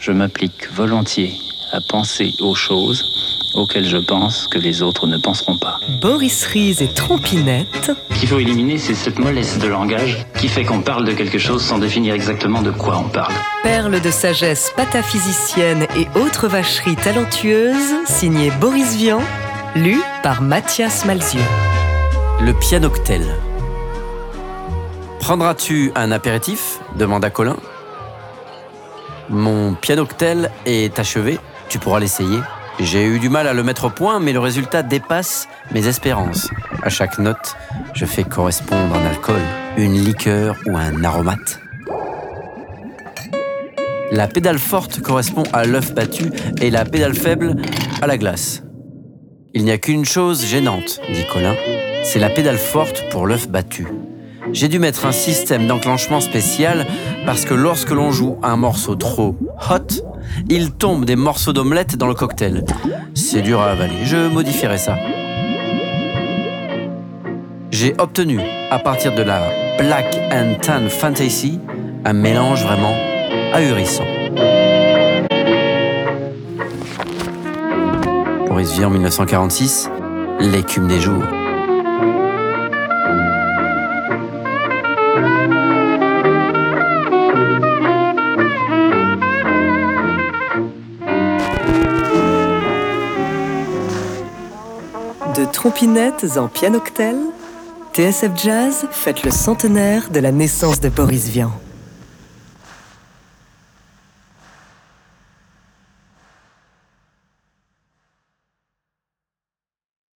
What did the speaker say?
Je m'applique volontiers à penser aux choses auxquelles je pense que les autres ne penseront pas. Boris Ries et Trompinette. Ce qu'il faut éliminer, c'est cette mollesse de langage qui fait qu'on parle de quelque chose sans définir exactement de quoi on parle. Perle de sagesse pataphysicienne et autres vacheries talentueuses, signé Boris Vian, lu par Mathias Malzieu. Le pianoctel. Prendras-tu un apéritif? demanda Colin. Mon pianoctel est achevé, tu pourras l'essayer. J'ai eu du mal à le mettre au point, mais le résultat dépasse mes espérances. À chaque note, je fais correspondre un alcool, une liqueur ou un aromate. La pédale forte correspond à l'œuf battu et la pédale faible à la glace. Il n'y a qu'une chose gênante, dit Colin, c'est la pédale forte pour l'œuf battu. J'ai dû mettre un système d'enclenchement spécial parce que lorsque l'on joue un morceau trop hot, il tombe des morceaux d'omelette dans le cocktail. C'est dur à avaler, je modifierai ça. J'ai obtenu, à partir de la Black and Tan Fantasy, un mélange vraiment ahurissant. Boris Vian, 1946, l'écume des jours. De trompinettes en pianoctel, TSF Jazz fête le centenaire de la naissance de Boris Vian.